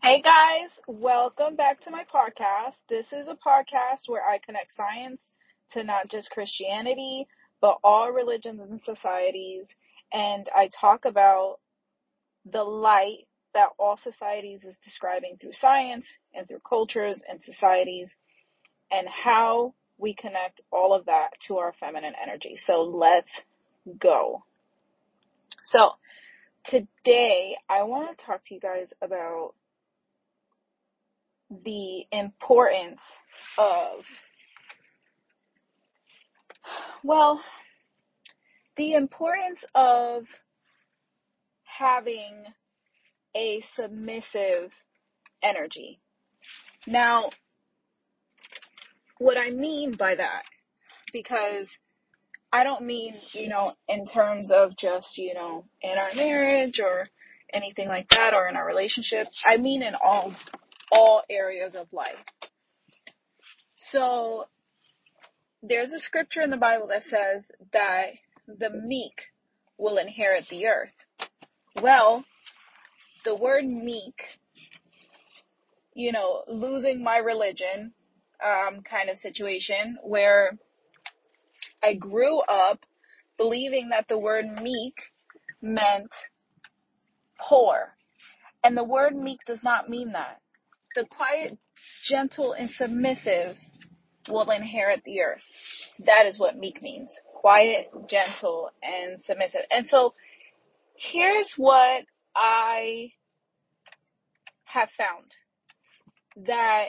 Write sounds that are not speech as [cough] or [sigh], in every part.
Hey guys, welcome back to my podcast. This is a podcast where I connect science to not just Christianity, but all religions and societies. And I talk about the light that all societies is describing through science and through cultures and societies and how we connect all of that to our feminine energy. So let's go. So today I want to talk to you guys about the importance of, well, the importance of having a submissive energy. Now, what I mean by that, because I don't mean, you know, in terms of just, you know, in our marriage or anything like that or in our relationship. I mean in all all areas of life. So there's a scripture in the Bible that says that the meek will inherit the earth. Well, the word meek, you know, losing my religion um, kind of situation where I grew up believing that the word meek meant poor. And the word meek does not mean that. The quiet, gentle, and submissive will inherit the earth. That is what meek means. Quiet, gentle, and submissive. And so here's what I have found that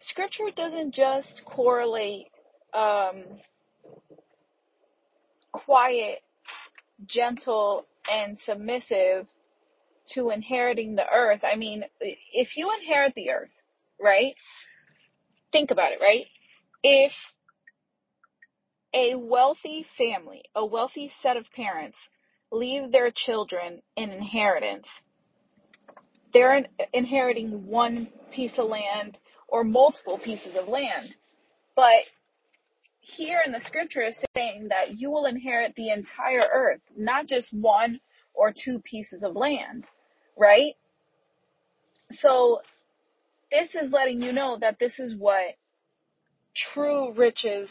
scripture doesn't just correlate um, quiet, gentle, and submissive to inheriting the earth. I mean, if you inherit the earth, right? Think about it, right? If a wealthy family, a wealthy set of parents leave their children an inheritance, they're inheriting one piece of land or multiple pieces of land. But here in the scripture is saying that you will inherit the entire earth, not just one or two pieces of land, right? So this is letting you know that this is what true riches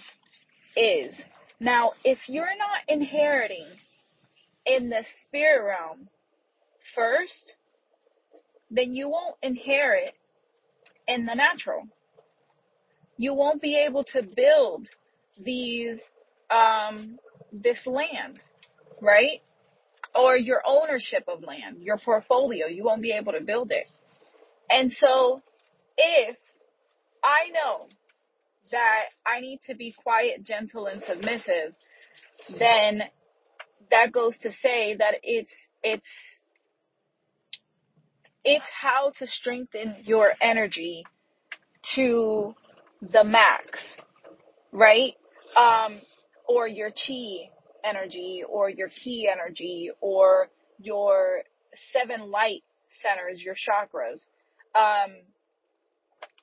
is. Now, if you're not inheriting in the spirit realm first, then you won't inherit in the natural. You won't be able to build these, um, this land, right? Or your ownership of land, your portfolio, you won't be able to build it. And so if I know that I need to be quiet, gentle, and submissive, then that goes to say that it's, it's, it's how to strengthen your energy to the max, right? Um, or your chi energy or your key energy or your seven light centers, your chakras. Um,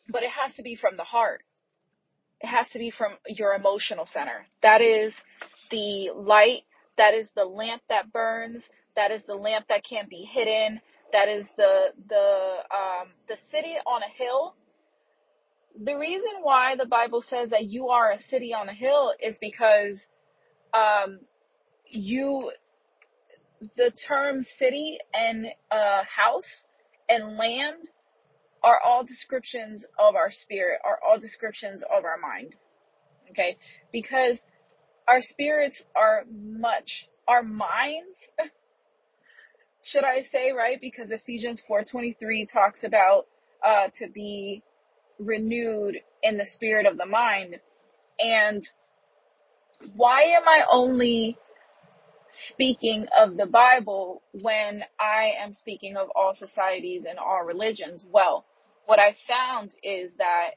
but it has to be from the heart. It has to be from your emotional center. That is the light. That is the lamp that burns. That is the lamp that can't be hidden. That is the, the, um, the city on a hill the reason why the Bible says that you are a city on a hill is because um, you, the term city and uh, house and land are all descriptions of our spirit, are all descriptions of our mind. Okay? Because our spirits are much, our minds, [laughs] should I say, right? Because Ephesians 4.23 talks about uh, to be renewed in the spirit of the mind. And why am I only speaking of the Bible when I am speaking of all societies and all religions? Well, what I found is that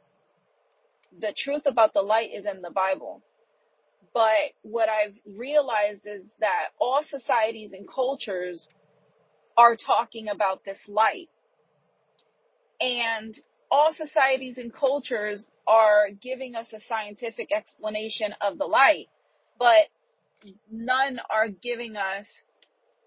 the truth about the light is in the Bible. But what I've realized is that all societies and cultures are talking about this light. And all societies and cultures are giving us a scientific explanation of the light, but none are giving us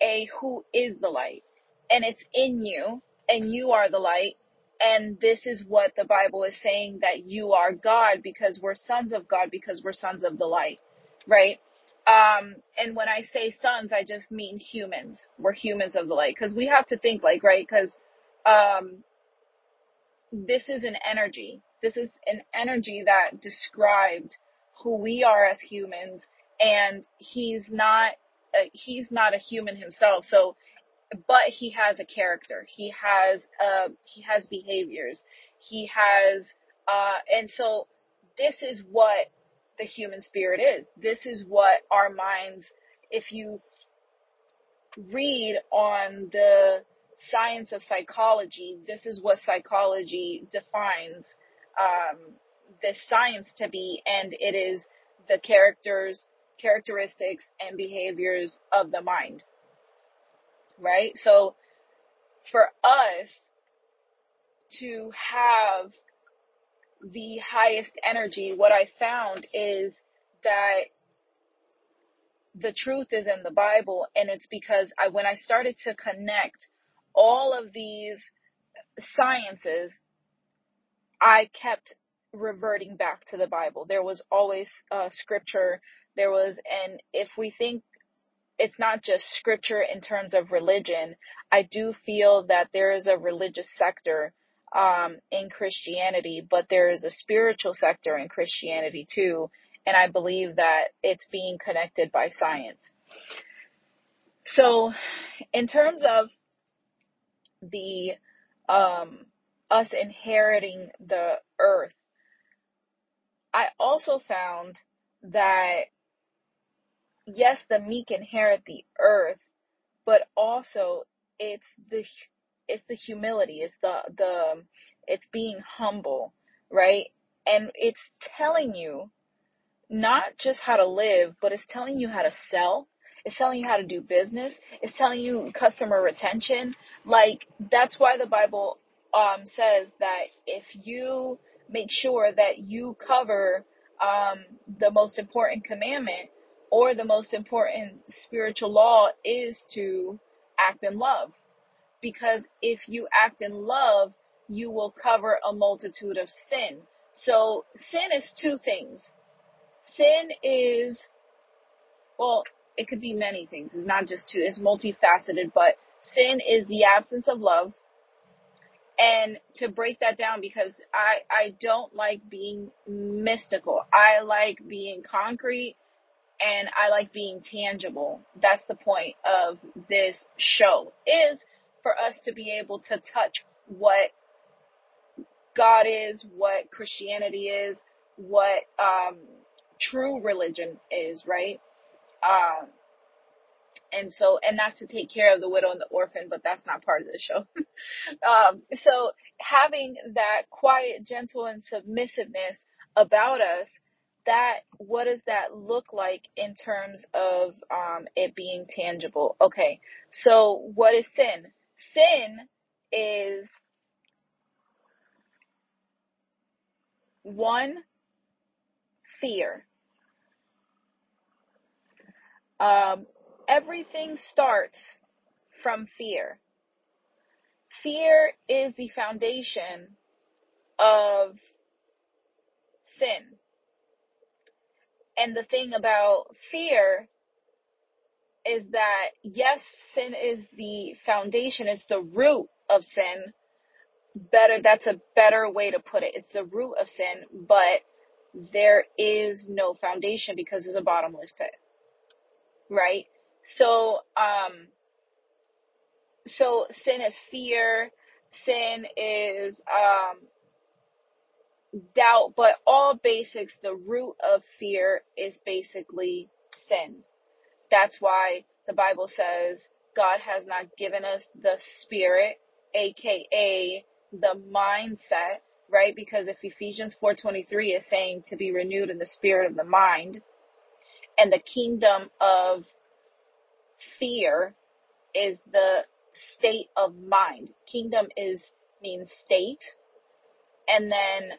a who is the light. And it's in you, and you are the light, And this is what the Bible is saying that you are God because we're sons of God because we're sons of the light, right? Um, and when I say sons, I just mean humans. We're humans of the light because we have to think like, right? Because, um, this is an energy. This is an energy that described who we are as humans. And he's not, a, he's not a human himself. So but he has a character. He has uh he has behaviors. He has uh and so this is what the human spirit is. This is what our minds if you read on the science of psychology, this is what psychology defines um this science to be and it is the characters characteristics and behaviors of the mind. Right? So for us to have the highest energy, what I found is that the truth is in the Bible, and it's because I, when I started to connect all of these sciences, I kept reverting back to the Bible. There was always uh, scripture. There was, and if we think it's not just scripture in terms of religion. I do feel that there is a religious sector um, in Christianity, but there is a spiritual sector in Christianity too. And I believe that it's being connected by science. So, in terms of the um, us inheriting the earth, I also found that yes, the meek inherit the earth, but also it's the it's the humility it's the the it's being humble right? And it's telling you not just how to live but it's telling you how to sell it's telling you how to do business it's telling you customer retention like that's why the bible um says that if you make sure that you cover um the most important commandment or the most important spiritual law is to act in love. Because if you act in love, you will cover a multitude of sin. So sin is two things. Sin is, well, it could be many things. It's not just two, it's multifaceted, but sin is the absence of love. And to break that down, because I, I don't like being mystical. I like being concrete and I like being tangible. That's the point of this show is for us to be able to touch what God is, what Christianity is, what um, true religion is, right? Um, and so, and that's to take care of the widow and the orphan, but that's not part of the show. [laughs] um, so having that quiet, gentle, and submissiveness about us that what does that look like in terms of um, it being tangible? Okay so what is sin? Sin is one fear um, everything starts from fear fear is the foundation of sin and the thing about fear is that yes, sin is the foundation, it's the root of sin. Better, that's a better way to put it. It's the root of sin, but there is no foundation because it's a bottomless pit. Right? So, um, so sin is fear, sin is, um, doubt, but all basics, the root of fear is basically sin. That's why the Bible says God has not given us the spirit, aka the mindset, right? Because if Ephesians 4:23 is saying to be renewed in the spirit of the mind, and the kingdom of fear is the state of mind. Kingdom is means state, and then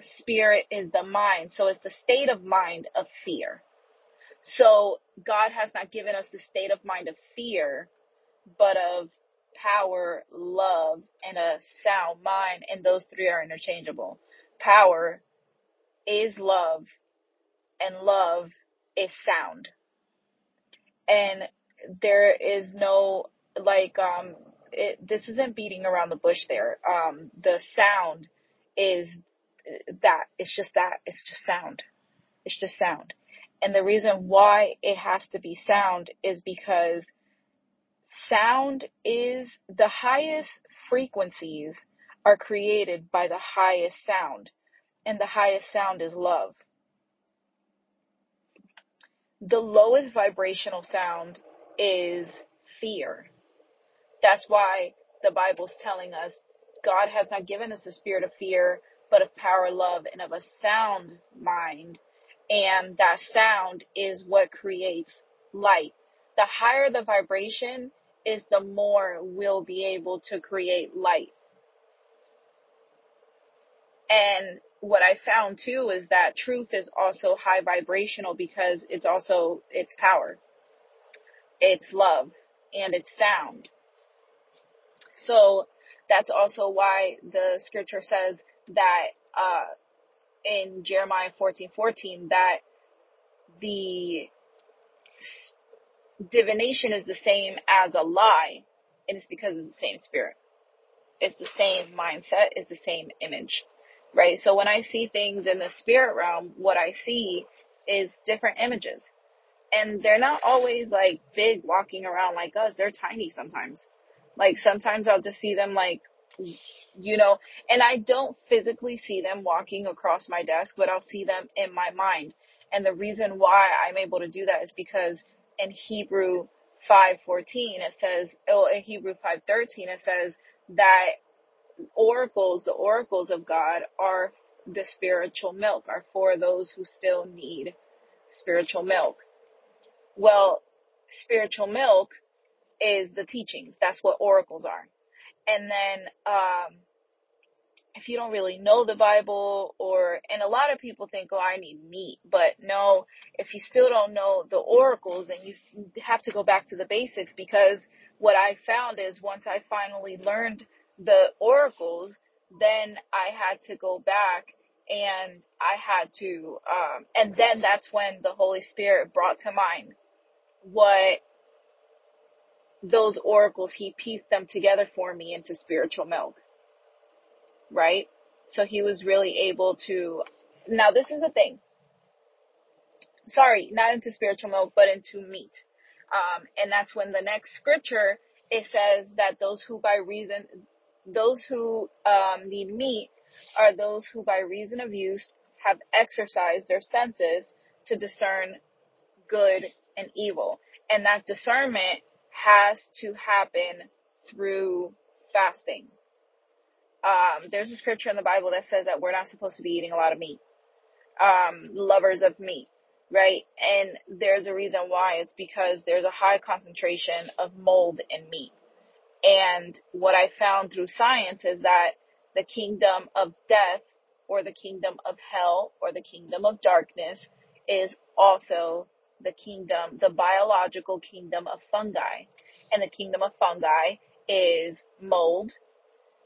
spirit is the mind. So it's the state of mind of fear. So God has not given us the state of mind of fear, but of power, love, and a sound mind, and those three are interchangeable. Power is love, and love is sound. And there is no like um it, this isn't beating around the bush there. Um the sound is that it's just that it's just sound. It's just sound. And the reason why it has to be sound is because sound is the highest frequencies are created by the highest sound and the highest sound is love. The lowest vibrational sound is fear. That's why the Bible's telling us God has not given us a spirit of fear, but of power, love, and of a sound mind. And that sound is what creates light. The higher the vibration is, the more we'll be able to create light. And what I found too is that truth is also high vibrational because it's also, it's power, it's love, and it's sound. So that's also why the scripture says that, uh, in Jeremiah 14, 14, that the divination is the same as a lie, and it's because it's the same spirit. It's the same mindset, it's the same image, right? So when I see things in the spirit realm, what I see is different images. And they're not always like big walking around like us. They're tiny sometimes. Like sometimes I'll just see them like, you know, and I don't physically see them walking across my desk, but I'll see them in my mind. And the reason why I'm able to do that is because in Hebrew 5:14 it says, oh, in Hebrew 5:13 it says that oracles, the oracles of God are the spiritual milk, are for those who still need spiritual milk. Well, spiritual milk is the teachings. That's what oracles are. And then, um, if you don't really know the Bible or, and a lot of people think, oh, I need meat, but no, if you still don't know the oracles, then you have to go back to the basics because what I found is once I finally learned the oracles, then I had to go back and I had to, um, and then that's when the Holy Spirit brought to mind what those oracles, he pieced them together for me into spiritual milk. Right? So he was really able to, now this is the thing. Sorry, not into spiritual milk, but into meat. Um, and that's when the next scripture, it says that those who by reason, those who, um, need meat are those who by reason of use have exercised their senses to discern good and evil. And that discernment has to happen through fasting. Um, there's a scripture in the Bible that says that we're not supposed to be eating a lot of meat. Um, lovers of meat, right? And there's a reason why. It's because there's a high concentration of mold in meat. And what I found through science is that the kingdom of death or the kingdom of hell or the kingdom of darkness is also the kingdom, the biological kingdom of fungi. And the kingdom of fungi is mold.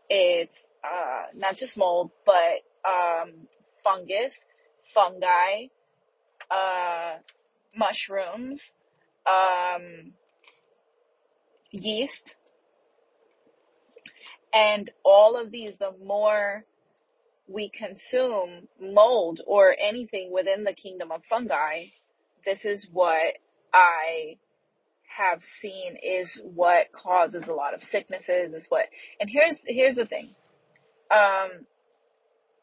It's uh, not just mold, but um, fungus, fungi, uh, mushrooms, um, yeast, and all of these. The more we consume mold or anything within the kingdom of fungi, this is what I have seen is what causes a lot of sicknesses is what and here's here's the thing um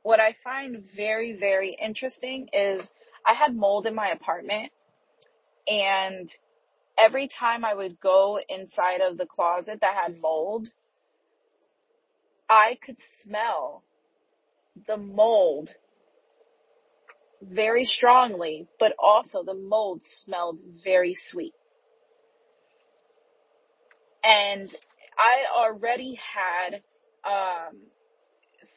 what i find very very interesting is i had mold in my apartment and every time i would go inside of the closet that had mold i could smell the mold very strongly, but also the mold smelled very sweet. And I already had, um,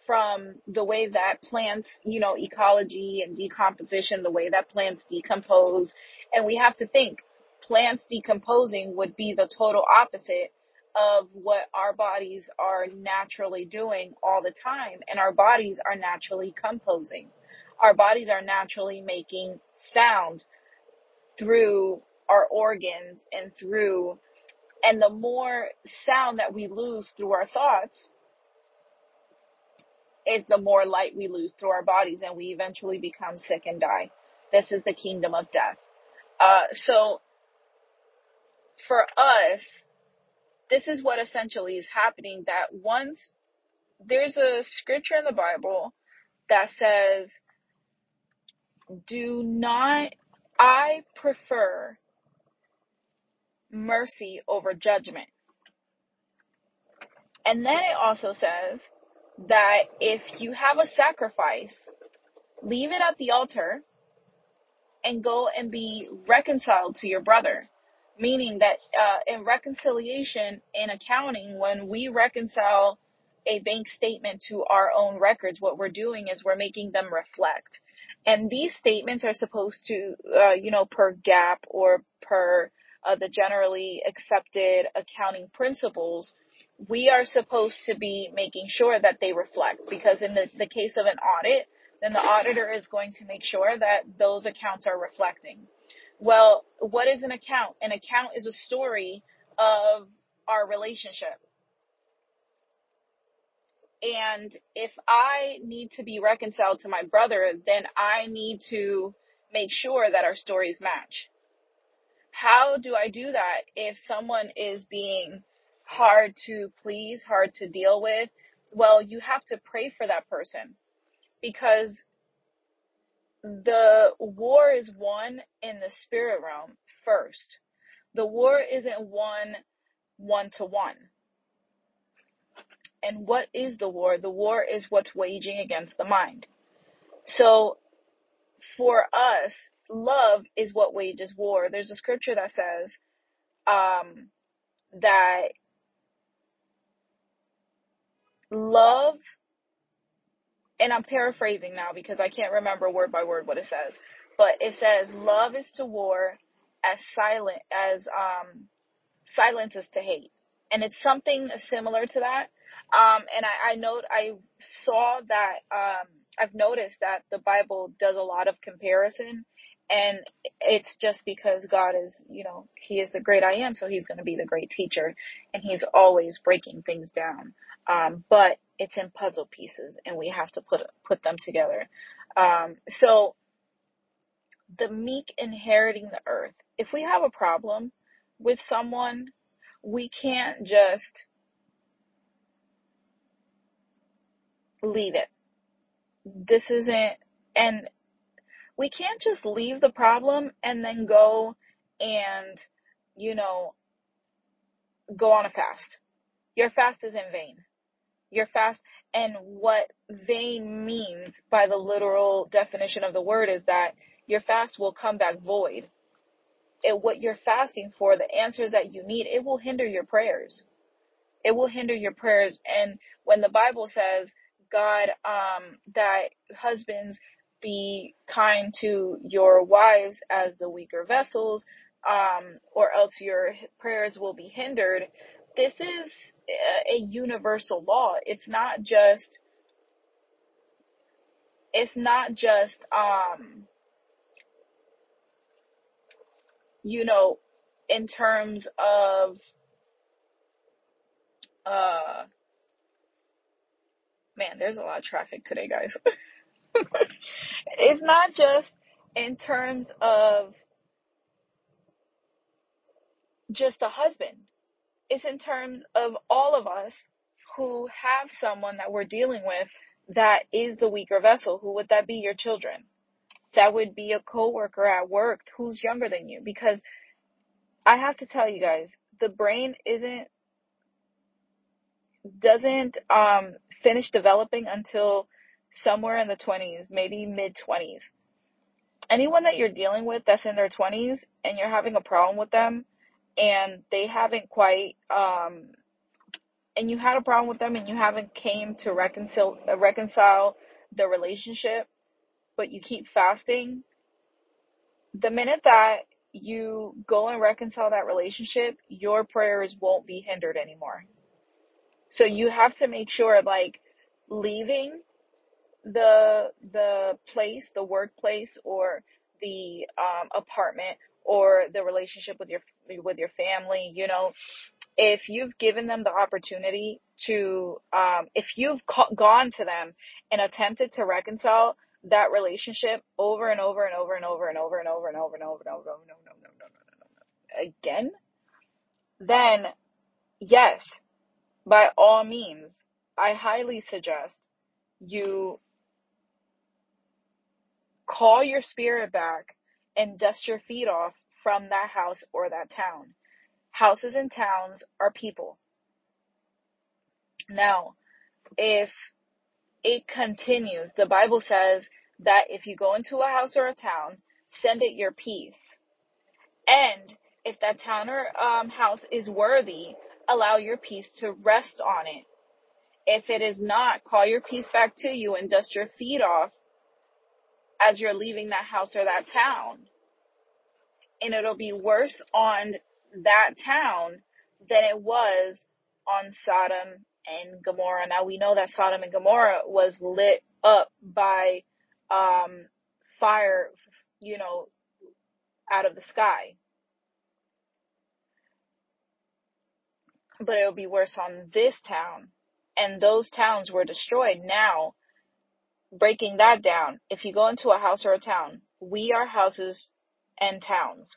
from the way that plants, you know, ecology and decomposition, the way that plants decompose. And we have to think plants decomposing would be the total opposite of what our bodies are naturally doing all the time. And our bodies are naturally composing. Our bodies are naturally making sound through our organs and through, and the more sound that we lose through our thoughts, is the more light we lose through our bodies and we eventually become sick and die. This is the kingdom of death. Uh, so for us, this is what essentially is happening that once there's a scripture in the Bible that says, do not, I prefer mercy over judgment. And then it also says that if you have a sacrifice, leave it at the altar and go and be reconciled to your brother. Meaning that uh, in reconciliation in accounting, when we reconcile a bank statement to our own records, what we're doing is we're making them reflect. And these statements are supposed to, uh, you know, per GAAP or per uh, the generally accepted accounting principles, we are supposed to be making sure that they reflect because in the, the case of an audit, then the auditor is going to make sure that those accounts are reflecting. Well, what is an account? An account is a story of our relationship. And if I need to be reconciled to my brother, then I need to make sure that our stories match. How do I do that if someone is being hard to please, hard to deal with? Well, you have to pray for that person because the war is won in the spirit realm first. The war isn't won one to one. And what is the war? The war is what's waging against the mind. So for us, love is what wages war. There's a scripture that says um, that love, and I'm paraphrasing now because I can't remember word by word what it says, but it says love is to war as silent as um, silence is to hate, and it's something similar to that. Um, and I, I note I saw that um, I've noticed that the Bible does a lot of comparison and it's just because God is, you know, He is the great I am, so He's going to be the great teacher, and He's always breaking things down. Um, but it's in puzzle pieces, and we have to put put them together. Um, so the meek inheriting the earth. If we have a problem with someone, we can't just leave it. This isn't, and we can't just leave the problem and then go and, you know, go on a fast. Your fast is in vain. Your fast, and what vain means by the literal definition of the word is that your fast will come back void. It, what you're fasting for, the answers that you need, it will hinder your prayers. It will hinder your prayers. And when the Bible says, God, um, that husbands be kind to your wives as the weaker vessels, um, or else your prayers will be hindered. This is a universal law. It's not just, it's not just, um, you know, in terms of, uh, man, there's a lot of traffic today, guys. [laughs] it's not just in terms of just a husband. It's in terms of all of us who have someone that we're dealing with that is the weaker vessel. Who would that be? Your children. That would be a coworker at work who's younger than you. Because I have to tell you guys, the brain isn't doesn't um finish developing until somewhere in the 20s, maybe mid 20s. Anyone that you're dealing with that's in their 20s and you're having a problem with them and they haven't quite um and you had a problem with them and you haven't came to reconcile uh, reconcile the relationship but you keep fasting the minute that you go and reconcile that relationship, your prayers won't be hindered anymore. So you have to make sure like leaving the the place, the workplace or the um, apartment or the relationship with your with your family, you know, if you've given them the opportunity to um, if you've ca- gone to them and attempted to reconcile that relationship over and over and over and over and over and over and over and over and over and over again, then yes, by all means, I highly suggest you call your spirit back and dust your feet off from that house or that town. Houses and towns are people. Now, if it continues, the Bible says that if you go into a house or a town, send it your peace. And if that town or um, house is worthy, allow your peace to rest on it. If it is not, call your peace back to you and dust your feet off as you're leaving that house or that town. And it'll be worse on that town than it was on Sodom and Gomorrah. Now we know that Sodom and Gomorrah was lit up by um, fire, you know, out of the sky. But it'll be worse on this town. And those towns were destroyed. Now, breaking that down, if you go into a house or a town, we are houses and towns.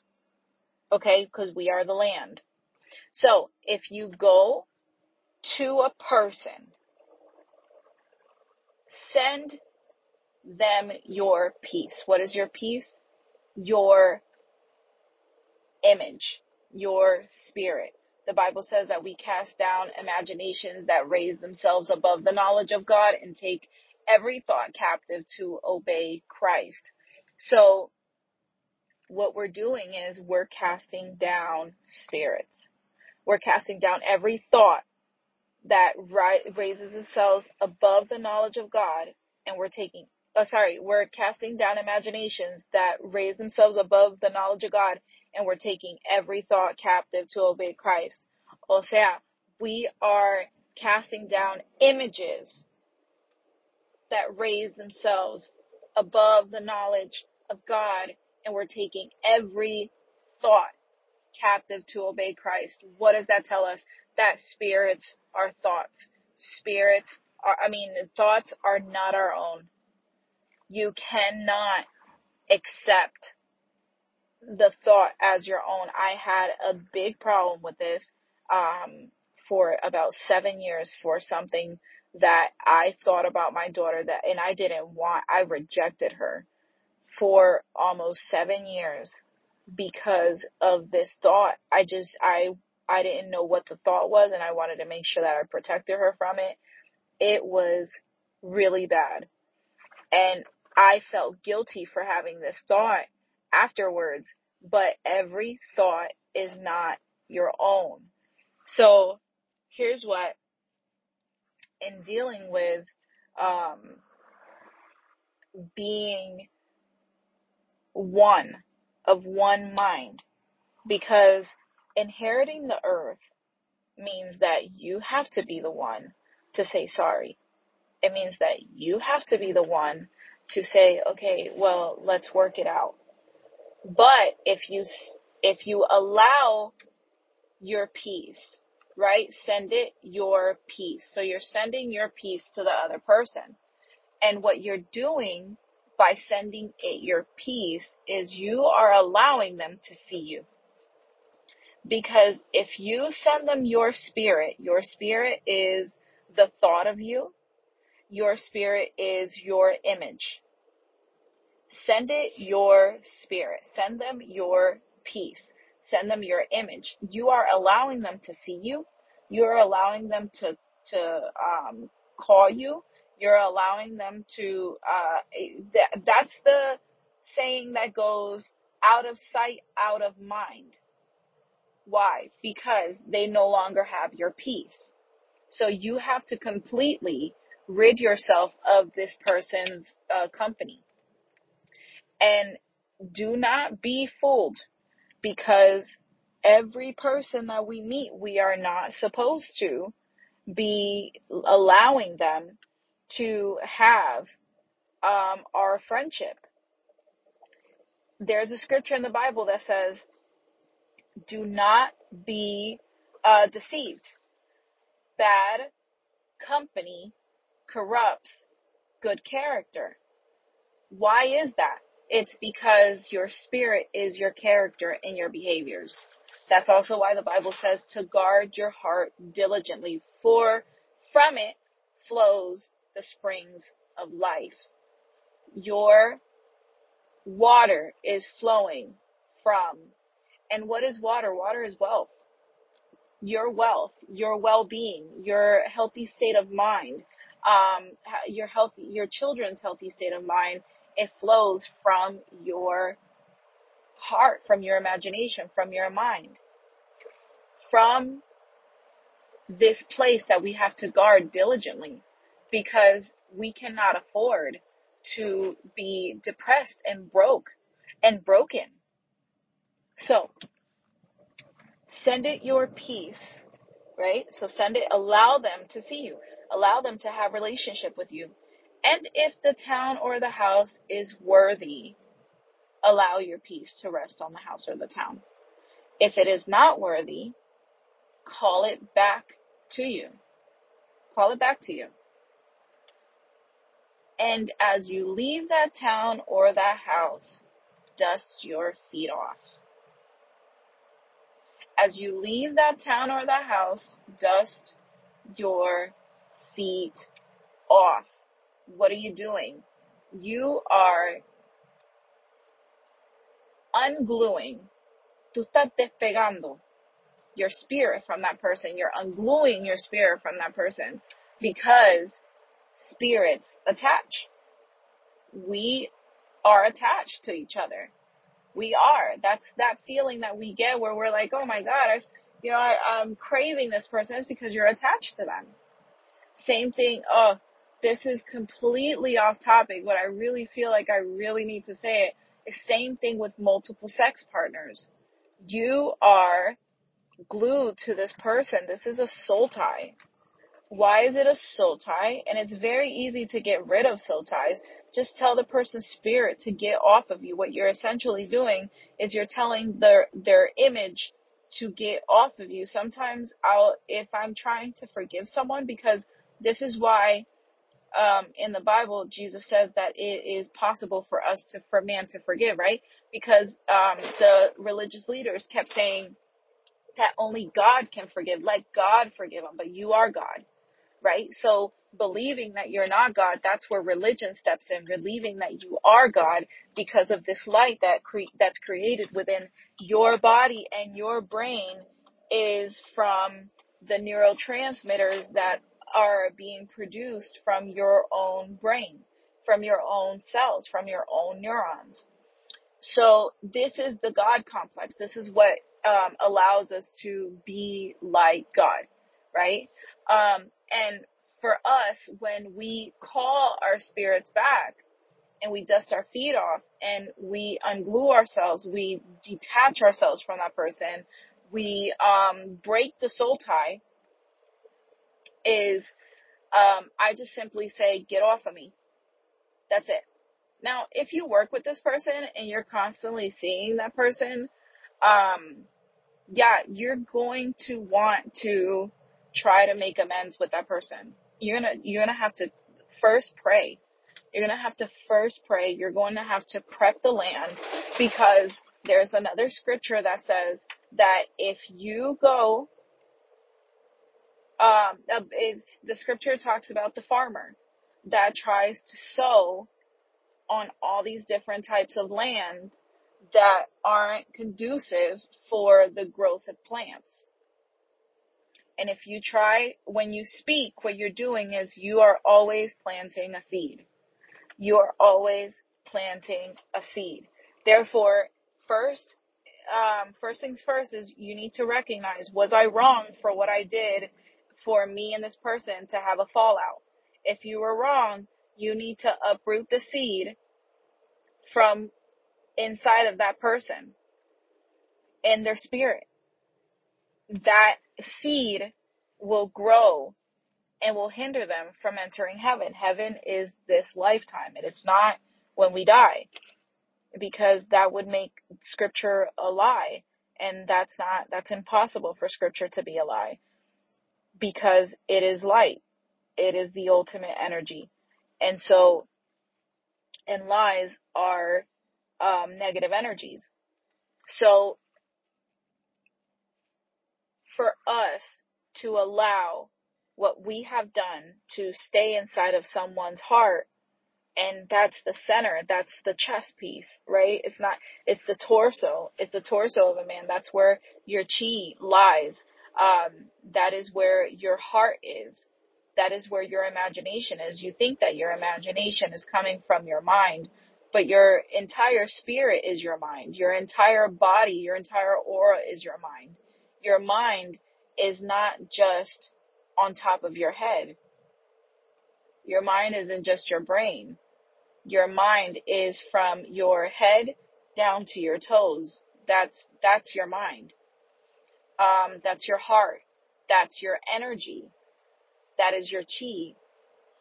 Okay? Because we are the land. So if you go to a person, send them your peace. What is your peace? Your image, your spirit. The Bible says that we cast down imaginations that raise themselves above the knowledge of God and take every thought captive to obey Christ. So what we're doing is we're casting down spirits. We're casting down every thought that ri- raises themselves above the knowledge of God and we're taking oh sorry, we're casting down imaginations that raise themselves above the knowledge of God and we're taking every thought captive to obey Christ. O sea, we are casting down images that raise themselves above the knowledge of God and we're taking every thought captive to obey Christ. What does that tell us? That spirits are thoughts. Spirits are, I mean, thoughts are not our own. You cannot accept the thought as your own. I had a big problem with this um, for about seven years for something that I thought about my daughter that, and I didn't want. I rejected her for almost seven years because of this thought. I just I I didn't know what the thought was, and I wanted to make sure that I protected her from it. It was really bad, and I felt guilty for having this thought afterwards, but every thought is not your own. So here's what in dealing with um, being one of one mind, because inheriting the earth means that you have to be the one to say sorry. It means that you have to be the one to say, okay, well, let's work it out. But if you, if you allow your peace, right? Send it your peace. So you're sending your peace to the other person. And what you're doing by sending it your peace is you are allowing them to see you. Because if you send them your spirit, your spirit is the thought of you. Your spirit is your image. Send it your spirit. Send them your peace. Send them your image. You are allowing them to see you. You're allowing them to, to, um, call you. You're allowing them to, uh, that's the saying that goes out of sight, out of mind. Why? Because they no longer have your peace. So you have to completely rid yourself of this person's uh, company. And do not be fooled because every person that we meet, we are not supposed to be allowing them to have um, our friendship. There's a scripture in the Bible that says, do not be uh, deceived. Bad company corrupts good character. Why is that? It's because your spirit is your character and your behaviors. That's also why the Bible says to guard your heart diligently, for from it flows the springs of life. Your water is flowing from. And what is water? Water is wealth. Your wealth, your well-being, your healthy state of mind, um, your healthy, your children's healthy state of mind, it flows from your heart, from your imagination, from your mind, from this place that we have to guard diligently because we cannot afford to be depressed and broke and broken. So send it your peace, right? So send it, allow them to see you, allow them to have relationship with you. And if the town or the house is worthy, allow your peace to rest on the house or the town. If it is not worthy, call it back to you. Call it back to you. And as you leave that town or that house, dust your feet off. As you leave that town or that house, dust your feet off. What are you doing? You are ungluing. Tú estás despegando your spirit from that person. You're ungluing your spirit from that person because spirits attach. We are attached to each other. We are. That's that feeling that we get where we're like, oh my God, I, you know, I, I'm craving this person. It's because you're attached to them. Same thing. Oh, this is completely off topic, but I really feel like I really need to say it. Same thing with multiple sex partners. You are glued to this person. This is a soul tie. Why is it a soul tie? And it's very easy to get rid of soul ties. Just tell the person's spirit to get off of you. What you're essentially doing is you're telling their their image to get off of you. Sometimes I'll if I'm trying to forgive someone because this is why um, in the Bible Jesus says that it is possible for us to for man to forgive, right? Because um, the religious leaders kept saying that only God can forgive. Let God forgive them, but you are God, right? So believing that you're not God, that's where religion steps in. Believing that you are God because of this light that cre- that's created within your body and your brain is from the neurotransmitters that are being produced from your own brain, from your own cells, from your own neurons. So this is the God complex. This is what um, allows us to be like God, right? Um, and for us, when we call our spirits back and we dust our feet off and we unglue ourselves, we detach ourselves from that person, we um, break the soul tie, is um, I just simply say, get off of me. That's it. Now, if you work with this person and you're constantly seeing that person, um, yeah, you're going to want to try to make amends with that person. You're gonna, you're gonna have to first pray. You're gonna have to first pray. You're going to have to prep the land because there's another scripture that says that if you go, um, it's, the scripture talks about the farmer that tries to sow on all these different types of land that aren't conducive for the growth of plants. And if you try, when you speak, what you're doing is you are always planting a seed. You are always planting a seed. Therefore, first, um, first things first is you need to recognize, was I wrong for what I did for me and this person to have a fallout? If you were wrong, you need to uproot the seed from inside of that person. in their spirit. That seed will grow and will hinder them from entering heaven. Heaven is this lifetime, and it's not when we die, because that would make scripture a lie. And that's not, that's impossible for scripture to be a lie because it is light. It is the ultimate energy. And so, and lies are um, negative energies. So, for us to allow what we have done to stay inside of someone's heart. And that's the center. That's the chest piece right? It's not it's the torso. It's the torso of a man. That's where your chi lies. Um, that is where your heart is. That is where your imagination is. You think that your imagination is coming from your mind but your entire spirit is your mind. Your entire body your entire aura is your mind your mind is not just on top of your head. Your mind isn't just your brain. Your mind is from your head down to your toes. That's, that's your mind. Um, that's your heart. That's your energy. That is your chi.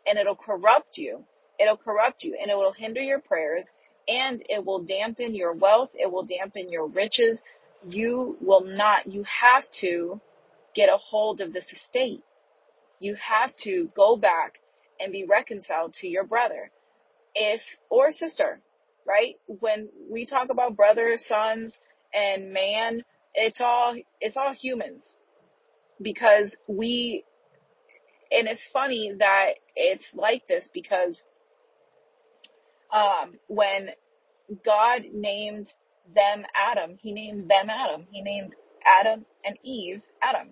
And it'll corrupt you. It'll corrupt you and it will hinder your prayers and it will dampen your wealth. It will dampen your riches. You will not, you have to get a hold of this estate. You have to go back and be reconciled to your brother. If or sister right? When we talk about brothers sons and man it's all it's all humans. Because we and it's funny that it's like this because um when god named them adam he named them adam he named adam and eve adam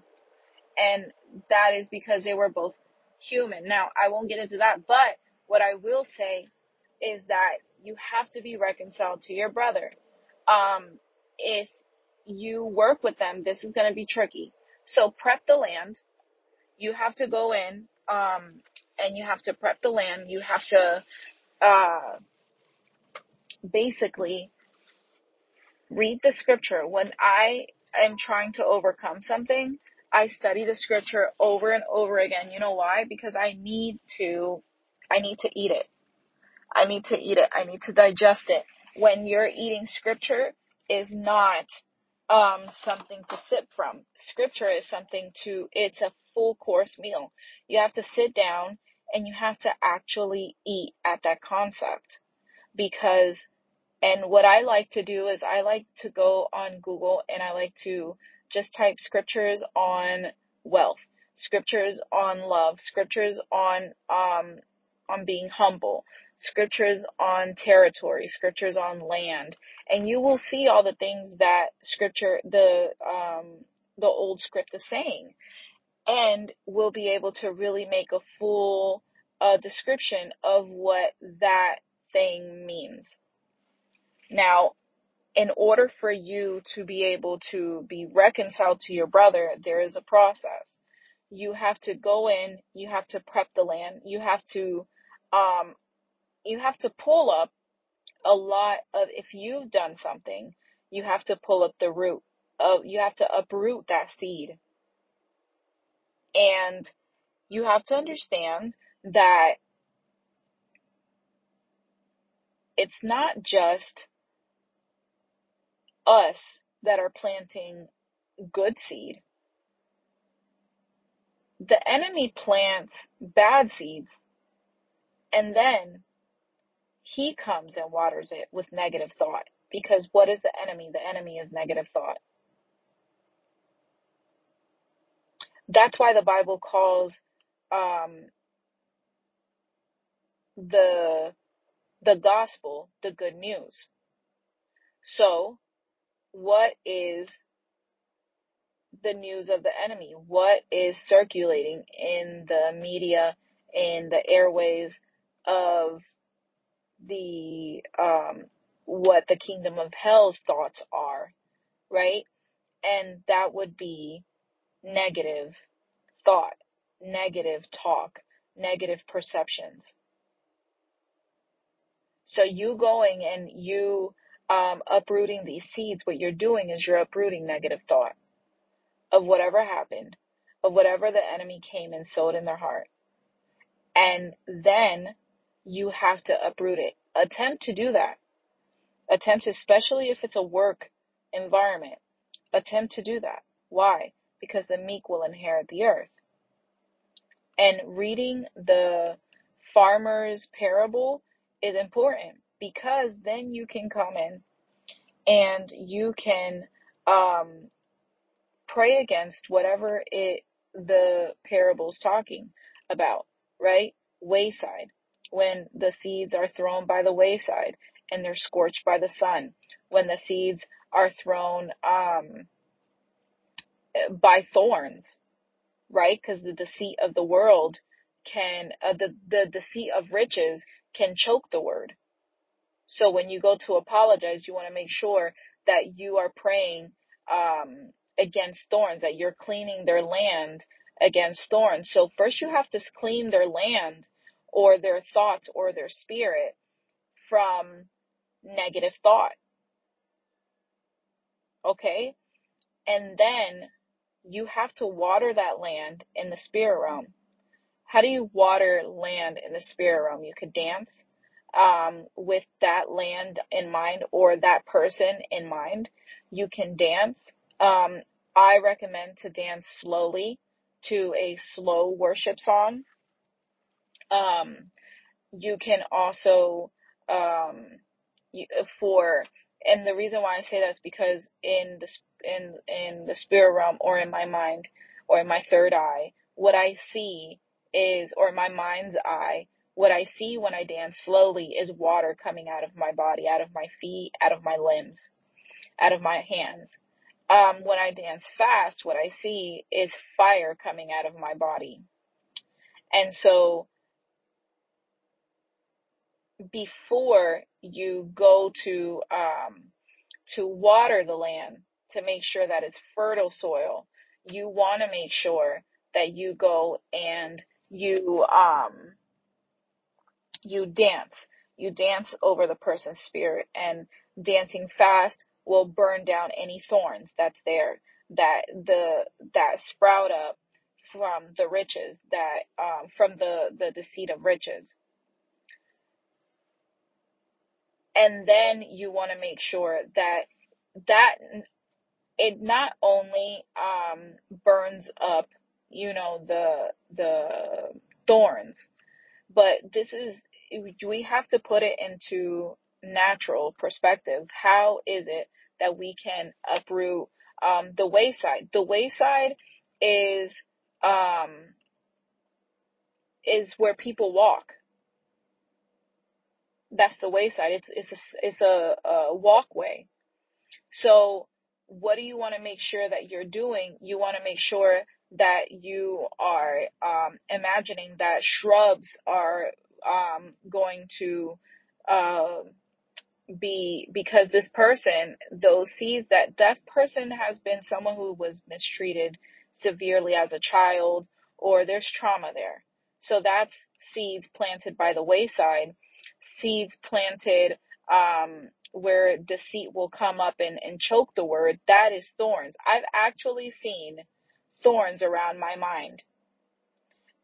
and that is because they were both human. Now, I won't get into that, but what I will say is that you have to be reconciled to your brother. Um, if you work with them, this is going to be tricky. So prep the land. You have to go in, um, and you have to prep the land. You have to, uh, basically read the scripture. When I am trying to overcome something, I study the scripture over and over again. You know why? Because I need to, I need to eat it. I need to eat it. I need to digest it. When you're eating scripture is not, um, something to sip from. Scripture is something to, it's a full course meal. You have to sit down and you have to actually eat at that concept because and what I like to do is I like to go on Google and I like to just type scriptures on wealth, scriptures on love, scriptures on um on being humble, scriptures on territory, scriptures on land, and you will see all the things that scripture the um the old script is saying. And we'll be able to really make a full uh, description of what that thing means. Now, in order for you to be able to be reconciled to your brother, there is a process. You have to go in, you have to prep the land, you have to, um, you have to pull up a lot of, if you've done something, you have to pull up the root of, you have to uproot that seed. And you have to understand that it's not just us that are planting good seed. The enemy plants bad seeds and then he comes and waters it with negative thought. Because what is the enemy? The enemy is negative thought. That's why the Bible calls um, the the gospel the good news. So, what is the news of the enemy? What is circulating in the media, in the airways of the, um, what the kingdom of hell's thoughts are, right? And that would be negative thought, negative talk, negative perceptions. So you going and you um, uprooting these seeds, what you're doing is you're uprooting negative thought of whatever happened, of whatever the enemy came and sowed in their heart. And then you have to uproot it. Attempt to do that. Attempt, especially if it's a work environment, attempt to do that. Why? Because the meek will inherit the earth. And reading the farmer's parable is important because then you can come in and you can um, pray against whatever it the parable's talking about, right? Wayside. When the seeds are thrown by the wayside and they're scorched by the sun. When the seeds are thrown um, by thorns, right? Because the deceit of the world can, uh, the, the deceit of riches can choke the word. So when you go to apologize, you want to make sure that you are praying um, against thorns, that you're cleaning their land against thorns. So first you have to clean their land or their thoughts or their spirit from negative thought. Okay? And then you have to water that land in the spirit realm. How do you water land in the spirit realm? You could dance um, with that land in mind or that person in mind. You can dance. Um, I recommend to dance slowly to a slow worship song. Um, you can also um, for and the reason why I say that is because in the in in the spirit realm or in my mind or in my third eye, what I see is or my mind's eye, what I see when I dance slowly is water coming out of my body, out of my feet, out of my limbs, out of my hands. Um, when I dance fast, what I see is fire coming out of my body. And so before you go to um, to water the land to make sure that it's fertile soil, you want to make sure that you go and you um you dance. You dance over the person's spirit and dancing fast will burn down any thorns that's there that the that sprout up from the riches that um, from the the deceit of riches and then you want to make sure that that it not only um, burns up, you know, the the thorns, but this is we have to put it into natural perspective. How is it that we can uproot um, the wayside? The wayside is um, is where people walk that's the wayside. It's it's a it's a, a walkway. So what do you want to make sure that you're doing? You want to make sure that you are um, imagining that shrubs are um, going to uh, be because this person, those seeds that that person has been someone who was mistreated severely as a child, or there's trauma there. So that's seeds planted by the wayside seeds planted um, where deceit will come up and, and choke the word, that is thorns. I've actually seen thorns around my mind.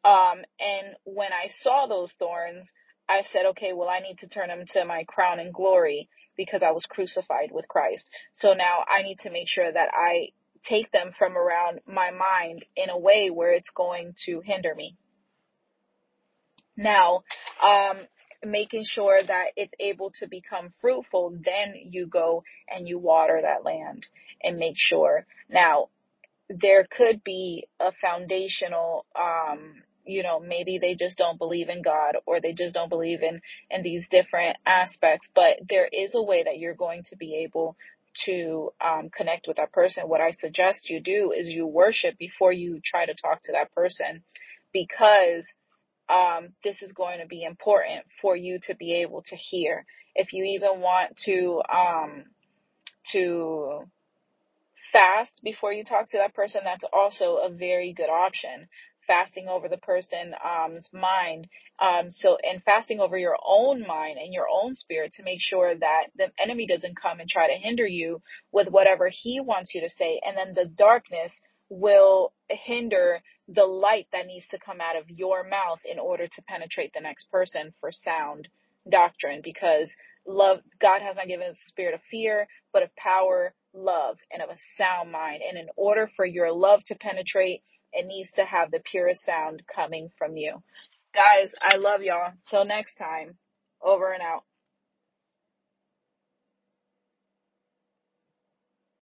Um, and when I saw those thorns, I said, okay, well, I need to turn them to my crown and glory because I was crucified with Christ. So now I need to make sure that I take them from around my mind in a way where it's going to hinder me. Now, um, making sure that it's able to become fruitful, then you go and you water that land and make sure. Now, there could be a foundational, um, you know, maybe they just don't believe in God or they just don't believe in, in these different aspects, but there is a way that you're going to be able to um, connect with that person. What I suggest you do is you worship before you try to talk to that person because um, this is going to be important for you to be able to hear. If you even want to um, to fast before you talk to that person, that's also a very good option. Fasting over the person's um, mind. Um, so, and fasting over your own mind and your own spirit to make sure that the enemy doesn't come and try to hinder you with whatever he wants you to say. And then the darkness will hinder the light that needs to come out of your mouth in order to penetrate the next person for sound doctrine because love God has not given us a spirit of fear, but of power, love, and of a sound mind. And in order for your love to penetrate, it needs to have the purest sound coming from you. Guys, I love y'all. Till next time. Over and out.